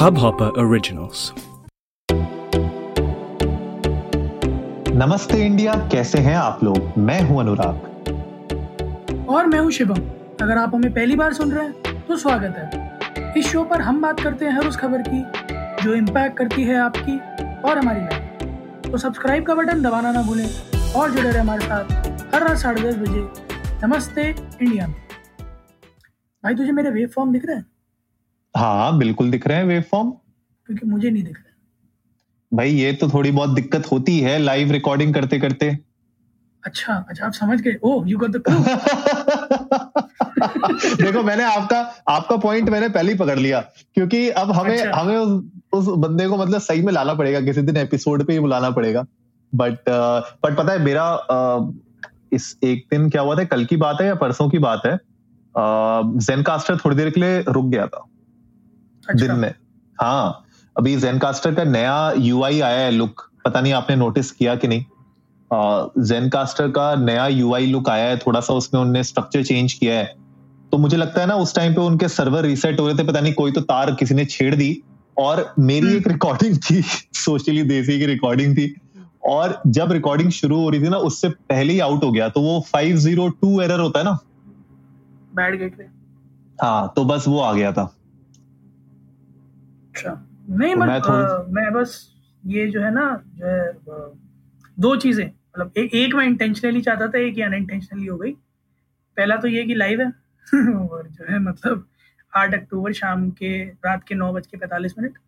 Hubhopper Originals. नमस्ते India कैसे हैं आप लोग? मैं हूँ अनुराग। और मैं हूँ शिवम। अगर आप हमें पहली बार सुन रहे हैं तो स्वागत है। इस शो पर हम बात करते हैं हर उस खबर की जो इम्पैक्ट करती है आपकी और हमारी लाइफ तो सब्सक्राइब का बटन दबाना ना भूलें और जुड़े रहे हमारे साथ हर रात साढ़े दस बजे। नमस्ते इंडिया में। भाई तुझे मेरे वेव फॉर्म दिख रहे हैं? हाँ बिल्कुल दिख रहे हैं वेव फॉर्म क्योंकि मुझे नहीं दिख रहे। भाई ये तो थोड़ी बहुत दिक्कत होती है लाइव रिकॉर्डिंग करते करते। अच्छा अच्छा आप समझ गए। ओह यू गॉट द देखो मैंने आपका आपका पॉइंट मैंने पहले ही पकड़ लिया क्योंकि अब हमें अच्छा। हमें उस, उस बंदे को मतलब सही में लाना पड़ेगा किसी दिन एपिसोड पे ही बुलाना पड़ेगा। बट बट पता है मेरा uh, इस एक दिन क्या हुआ था कल की बात है या परसों की बात है? जेनकास्टर थोड़ी देर के लिए रुक गया था। दिन में। हाँ अभी जेनकास्टर का नया यूआई आया है लुक पता नहीं आपने नोटिस किया कि नहीं? जेनकास्टर का नया यूआई लुक आया है थोड़ा सा उसमें उनने स्ट्रक्चर चेंज किया है। तो मुझे लगता है ना उस टाइम पे उनके सर्वर रीसेट हो रहे थे पता नहीं कोई तो तार किसी ने छेड़ दी। और मेरी एक रिकॉर्डिंग थी सोशली देसी की रिकॉर्डिंग थी। और जब रिकॉर्डिंग शुरू हो रही थी ना उससे पहले ही आउट हो गया। तो वो 502 एरर होता है ना। बैड गेटवे हाँ तो बस वो आ गया था। अच्छा। नहीं तो मैं अ, मैं बस ये जो है ना जो है दो चीज़ें मतलब ए, एक मैं इंटेंशनली चाहता था एक ये अनइंटेंशनली हो गई। पहला तो ये कि लाइव है। और जो है मतलब आठ अक्टूबर शाम के रात के नौ बज के पैंतालीस मिनट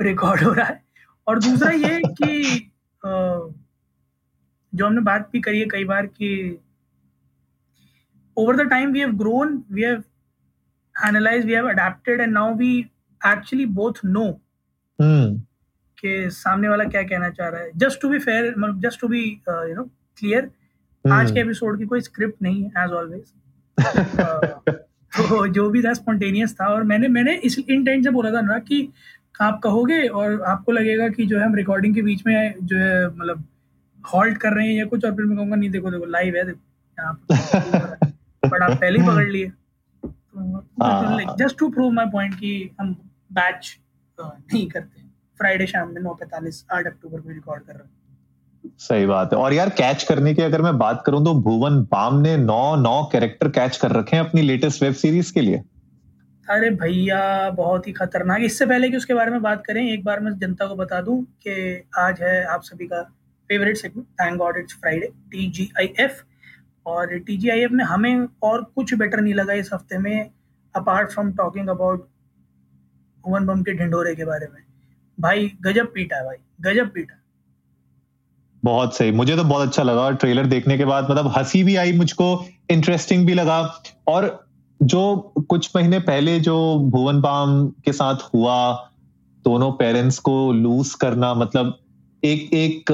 रिकॉर्ड हो रहा है। और दूसरा ये कि अ, जो हमने बात भी करी है कई बार कि over the time we have grown we have analyzed we have adapted and now we actually both know hmm कि सामने वाला क्या कहना चाह रहा है। जस्ट टू बी फेयर मतलब just to be you know clear आज के एपिसोड की कोई स्क्रिप्ट नहीं है एज ऑलवेज तो जो भी था स्पॉन्टेनियस था और मैंने मैंने इस इंटेंट से बोला था अनुराग कि आप कहोगे और आपको लगेगा कि जो है हम रिकॉर्डिंग के बीच में जो है मतलब हॉल्ट कर रहे हैं या कुछ और फिर मैं कहूँगा नहीं देखो देखो लाइव है देखो यहाँ पर बट आप पहले ही पकड़ लिए। Just to prove my point कि हम बैच नहीं करते। फ्राइडे शाम में नौ पैंतालीस आठ अक्टूबर को रिकॉर्ड कर रहे हैं। सही बात है। और यार कैच करने की अगर मैं बात करूँ तो भुवन बाम ने नौ नौ कैरेक्टर कैच कर रखे हैं अपनी लेटेस्ट वेब सीरीज़ के लिए। अरे भैया बहुत ही खतरनाक। इससे पहले कि उसके बारे में बात करें एक बार मैं जनता को बता दूँ कि आज है आप सभी का favourite segment thank God it's Friday T G I F और टी जी आई एफ़ में हमें और कुछ बेटर नहीं लगा इस हफ़्ते में apart from talking about Bhuvan Bam के ढिंडोरे के बारे में। भाई, गजब पीटा भाई, गजब पीटा। बहुत सही, मुझे तो बहुत अच्छा लगा ट्रेलर देखने के बाद मतलब हँसी भी आई मुझको इंटरेस्टिंग भी लगा। और जो कुछ महीने पहले जो भुवन बाम के साथ हुआ, दोनों पेरेंट्स को लूज करना मतलब एक एक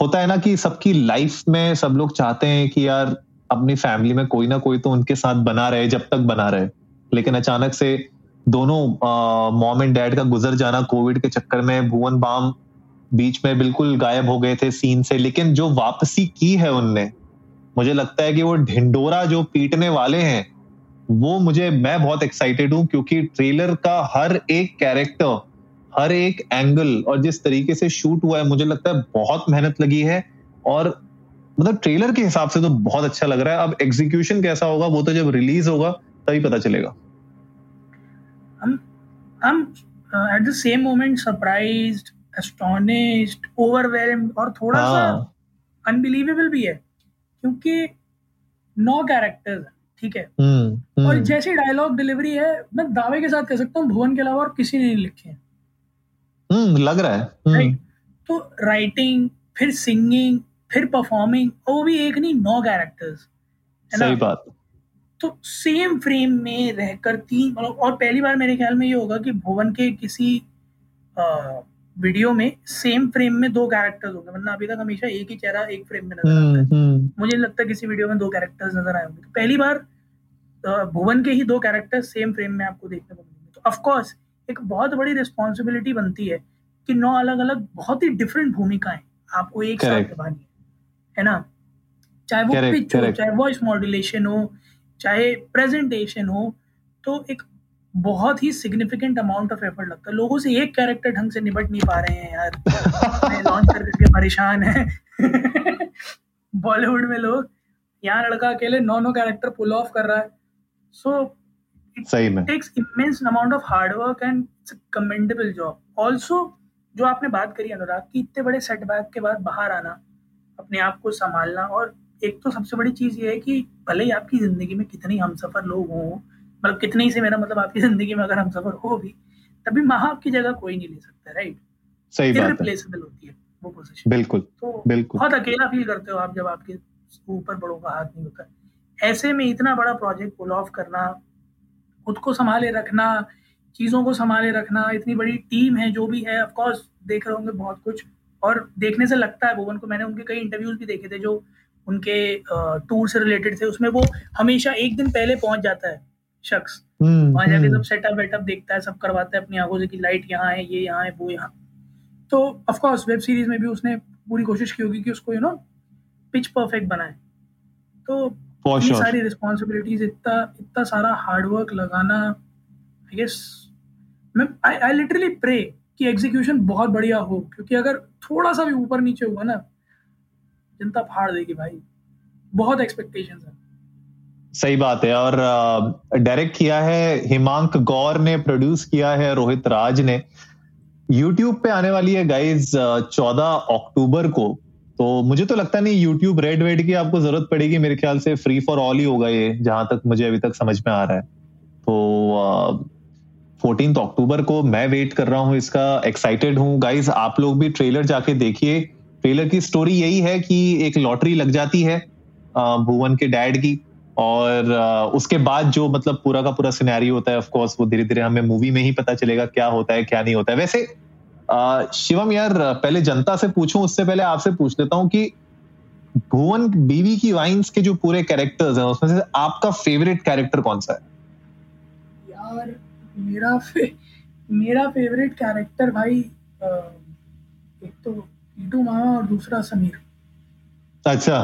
होता है ना कि सबकी लाइफ में सब लोग चाहते हैं कि यार, अपनी फैमिली में कोई ना कोई तो उनके साथ बना रहे, जब तक बना रहे। लेकिन अचानक से दोनों मॉम एंड डैड का गुजर जाना कोविड के चक्कर में भुवन बाम बीच में बिल्कुल गायब हो गए थे सीन से, लेकिन जो वापसी की है उनने, मुझे लगता है कि वो ढिंडोरा जो पीटने वाले हैं, वो मुझे, मैं बहुत एक्साइटेड हूँ क्योंकि ट्रेलर का हर एक कैरेक्टर हर एक एंगल और जिस तरीके से शूट हुआ है, मुझे लगता है बहुत मेहनत लगी है और मतलब ट्रेलर के हिसाब से तो बहुत अच्छा लग रहा है। अब एग्जीक्यूशन कैसा होगा, वो तो जब रिलीज़ होगा, तभी पता चलेगा। I'm I'm uh, at the same moment surprised, astonished, overwhelmed और थोड़ा सा हाँ। अनबिलीवेबल भी है क्योंकि नौ कैरेक्टर्स ठीक है? हम्म और हम्म जैसी डायलॉग डिलीवरी है मैं दावे के साथ कह सकता हूँ भुवन के अलावा और किसी ने नहीं लिखे हैं। हम्म लग रहा है राइट तो राइटिंग फिर सिंगिंग फिर परफॉर्मिंग और वो भी एक नहीं नौ कैरेक्टर्स सही बात। तो सेम फ्रेम में रहकर तीन मतलब और पहली बार मेरे ख्याल में ये होगा कि भुवन के किसी आ, वीडियो में सेम फ्रेम में दो कैरेक्टर्स होंगे। वरना अभी तक हमेशा एक ही चेहरा एक फ्रेम में नज़र आता हम्म है। हम्म मुझे नहीं लगता किसी वीडियो में दो कैरेक्टर्स नज़र आए होंगे। तो पहली बार भुवन के ही दो कैरेक्टर्स सेम फ्रेम में आपको देखने को मिलेंगे। तो ऑफकोर्स एक बहुत बड़ी रिस्पॉन्सिबिलिटी बनती है कि नौ अलग अलग बहुत ही डिफरेंट भूमिकाएँ आपको एक साथ निभानी है है ना? चाहे वो पिच हो चाहे वॉइस मॉड्यूलेशन हो चाहे प्रेजेंटेशन हो तो एक बहुत ही सिग्निफिकेंट अमाउंट ऑफ़ एफर्ट लगता है। लोगों से एक कैरेक्टर ढंग से निपट नहीं पा रहे हैं यार। लॉन्च कर करके परेशान है। बॉलीवुड में लोग यहाँ लड़का अकेले नौ नौ कैरेक्टर पुल ऑफ़ कर रहा है। सो सही में। Takes immense amount of hard work and it's commendable job also जो आपने बात करी अनुराग की इतने बड़े सेटबैक के बाद बाहर आना अपने आप को संभालना और एक तो सबसे बड़ी चीज़ ये है कि भले ही आपकी ज़िंदगी में कितने हम सफ़र लोग हों मतलब कितने ही से मेरा मतलब आपकी ज़िंदगी में अगर हम सफ़र हो भी तभी माँ आपकी जगह कोई नहीं ले सकता राइट सही बात रिप्लेसेबल होती है वो पोजीशन बिल्कुल तो बिल्कुल। बहुत अकेला फील करते हो आप जब आपके ऊपर बड़ों का हाथ नहीं होता। ऐसे में इतना बड़ा प्रोजेक्ट पुल ऑफ़ करना खुद को संभाले रखना चीज़ों को संभाले रखना इतनी बड़ी टीम है जो भी है ऑफकोर्स देख रहे होंगे बहुत कुछ और देखने से लगता है भुवन को मैंने उनके कई इंटरव्यूज़ भी देखे थे जो उनके टूर से रिलेटेड थे उसमें वो हमेशा एक दिन पहले पहुँच जाता है शख्स। हम्म, वहाँ जाके हम्म। सब सेटअप वेटअप देखता है सब करवाता है अपनी आँखों से कि लाइट यहाँ है ये यहाँ है वो यहाँ। तो ऑफकोर्स वेब सीरीज़ में भी उसने पूरी कोशिश की होगी कि उसको यू नो पिच परफेक्ट बनाए। तो ये सारी रिस्पॉन्सिबिलिटीज इतना इतना सारा हार्डवर्क लगाना आई गेस मैं आई आई लिटरली प्रे कि एग्जीक्यूशन बहुत बढ़िया हो क्योंकि अगर थोड़ा सा भी ऊपर नीचे हुआ ना जनता फाड़ देगी भाई। बहुत एक्सपेक्टेशन है। सही बात है और डायरेक्ट किया है हिमांक गौर ने प्रोड्यूस किया है रोहित राज ने। यूट्यूब पे आने वाली है गाइज़ चौदह अक्टूबर को। तो मुझे तो लगता नहीं यूट्यूब रेड वेड की आपको ज़रूरत पड़ेगी, मेरे ख्याल से फ्री फॉर ऑल ही होगा ये, जहाँ तक मुझे अभी तक समझ में आ रहा है। तो फोर्टीन अक्टूबर को मैं वेट कर रहा हूँ, इसका एक्साइटेड हूँ। गाइज़ आप लोग भी ट्रेलर जाके देखिए। ट्रेलर की स्टोरी यही है कि एक लॉटरी लग जाती है भुवन के डैड की और उसके बाद जो मतलब पूरा का पूरा सिनेरियो होता है ऑफ़ कोर्स वो धीरे धीरे हमें मूवी में ही पता चलेगा क्या होता है क्या नहीं होता है। वैसे शिवम यार पहले जनता से पूछूँ उससे पहले आपसे पूछ लेता हूँ कि भुवन बीवी की वाइन्स के जो पूरे कैरेक्टर्स हैं उसमें से आपका फेवरेट कैरेक्टर कौन सा है? यार मेरा फे, मेरा फेवरेट कैरेक्टर भाई एक तो टीटू मामा और दूसरा समीर। अच्छा।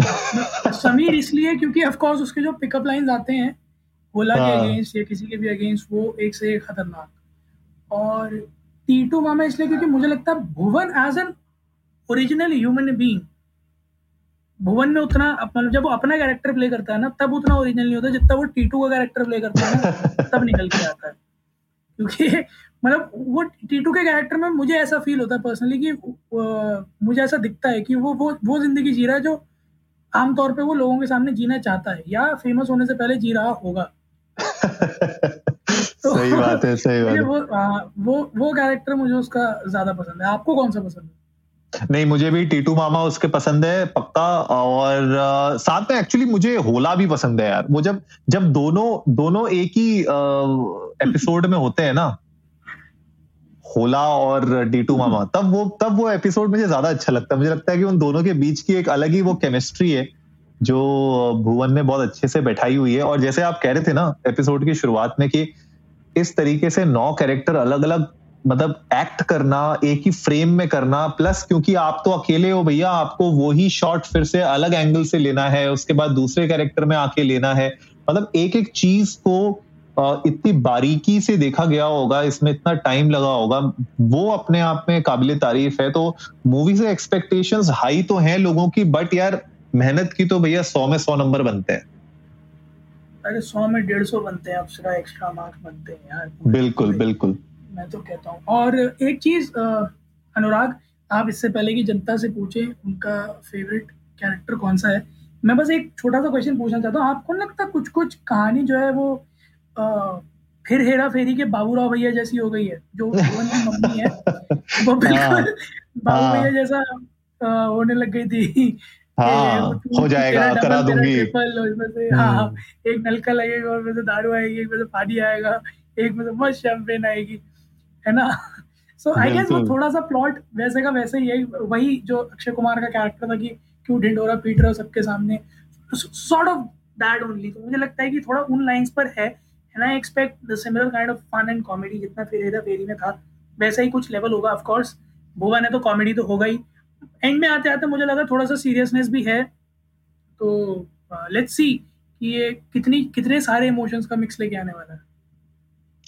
समीर इसलिए क्योंकि ऑफ़ कोर्स उसके जो पिकअप लाइंस आते हैं ओला के अगेंस्ट हाँ। या किसी के भी अगेंस्ट वो एक से एक खतरनाक। और टीटू मामा इसलिए क्योंकि मुझे लगता है Bhuvan as an original human being Bhuvan में उतना मतलब जब वो अपना कैरेक्टर प्ले करता है ना तब उतना ओरिजिनल नहीं होता जितना वो टीटू का कैरेक्टर प्ले करता है ना तब निकल के आता है। क्योंकि मतलब वो टीटू के कैरेक्टर में मुझे ऐसा फील होता है पर्सनली कि मुझे ऐसा दिखता है कि वो वो वो ज़िंदगी जी रहा है जो आमतौर पे वो लोगों के सामने जीना चाहता है या फ़ेमस होने से पहले जी रहा होगा। तो, सही बात है सही बात है। वो आ, वो वो कैरेक्टर मुझे उसका ज़्यादा पसंद है। आपको कौन सा पसंद है? नहीं मुझे भी टीटू मामा उसके पसंद है पक्का और आ, साथ में एक्चुअली मुझे होला भी पसंद है यार। वो जब जब दोनों दोनों एक ही एपिसोड में होते हैं ना होला और टीटू मामा तब वो तब वो एपिसोड मुझे ज़्यादा अच्छा लगता है। मुझे लगता है कि उन दोनों के बीच की एक अलग ही वो केमिस्ट्री है जो भुवन ने बहुत अच्छे से बैठाई हुई है। और जैसे आप कह रहे थे ना एपिसोड की शुरुआत में कि इस तरीके से नौ कैरेक्टर अलग अलग मतलब एक्ट करना एक ही फ्रेम में करना प्लस क्योंकि आप तो अकेले हो भैया आपको वो ही शॉट फिर से अलग एंगल से लेना है उसके बाद दूसरे कैरेक्टर में आके लेना है। मतलब एक एक चीज़ को इतनी बारीकी से देखा गया होगा इसमें इतना टाइम लगा होगा वो अपने आप में काबिल तारीफ़ है। तो मूवी से एक्सपेक्टेशंस हाई तो हैं लोगों की बट यार मेहनत की तो भैया सौ में सौ नंबर बनते हैं। अरे सौ में डेढ़ सौ बनते हैं अप्सरा एक्स्ट्रा मार्क्स बनते हैं यार। बिल्कुल बिल्कुल। मैं तो कहता हूँ। और एक चीज़ अनुराग आप इससे पहले की जनता से पूछे उनका फेवरेट कैरेक्टर कौन सा है? मैं बस एक छोटा सा क्वेश्चन पूछना चाहता हूँ। आपको लगता कुछ कुछ कहानी जो है वो आ, फिर हेरा फेरी के बाबूराव भैया जैसी हो गई है जो भुवन की मम्मी है? वो बिल्कुल हाँ। बाबू हाँ। भैया जैसा होने लग गई थी हाँ, हो जाएगा करा दूँगी। हाँ, हाँ एक नलका लगेगा और दारू आएगी एक में से पानी आएगा एक में से मस्त शैंपेन आएगी। है ना? सो आई गेस वो थोड़ा सा प्लॉट वैसे का वैसे ही है। वही जो अक्षय कुमार का कैरेक्टर था कि क्यों ढिंडोरा पीट रहे हो सबके सामने। सॉर्ट ऑफ़ दैट ओनली तो मुझे लगता है कि थोड़ा उन लाइंस पर है। And I expect the similar kind of fun and comedy जितना फिर हेरा फेरी में था वैसा ही कुछ लेवल होगा ऑफ़ कोर्स भुवा ने तो कॉमेडी तो होगा ही। एंड में आते आते मुझे लगा थोड़ा सा सीरियसनेस भी है। तो लेट्स uh, सी कि ये कितनी कितने सारे इमोशंस का मिक्स लेके आने वाला है।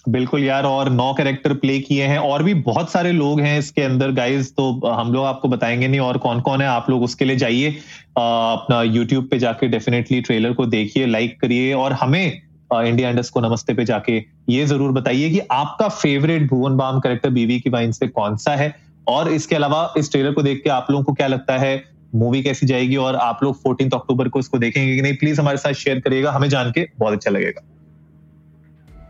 बिल्कुल यार, और नौ कैरेक्टर प्ले किए हैं, और भी बहुत सारे लोग हैं इसके अंदर गाइस तो हम लोग आपको बताएँगे नहीं, और कौन कौन है, आप लोग उसके लिए जाइए अपना यूट्यूब पे जाके डेफिनेटली ट्रेलर को देखिए लाइक करिए, और हमें इंडिया इंडस को नमस्ते पे जाके ये ज़रूर बताइए कि आपका फेवरेट भुवन बाम कैरेक्टर बीवी की वाइन से कौन सा है, और इसके अलावा इस ट्रेलर को देख के आप लोगों को क्या लगता है मूवी कैसी जाएगी, और आप लोग फोर्टीन अक्टूबर को इसको देखेंगे कि नहीं प्लीज़ हमारे साथ शेयर करिएगा, हमें जान के बहुत अच्छा लगेगा।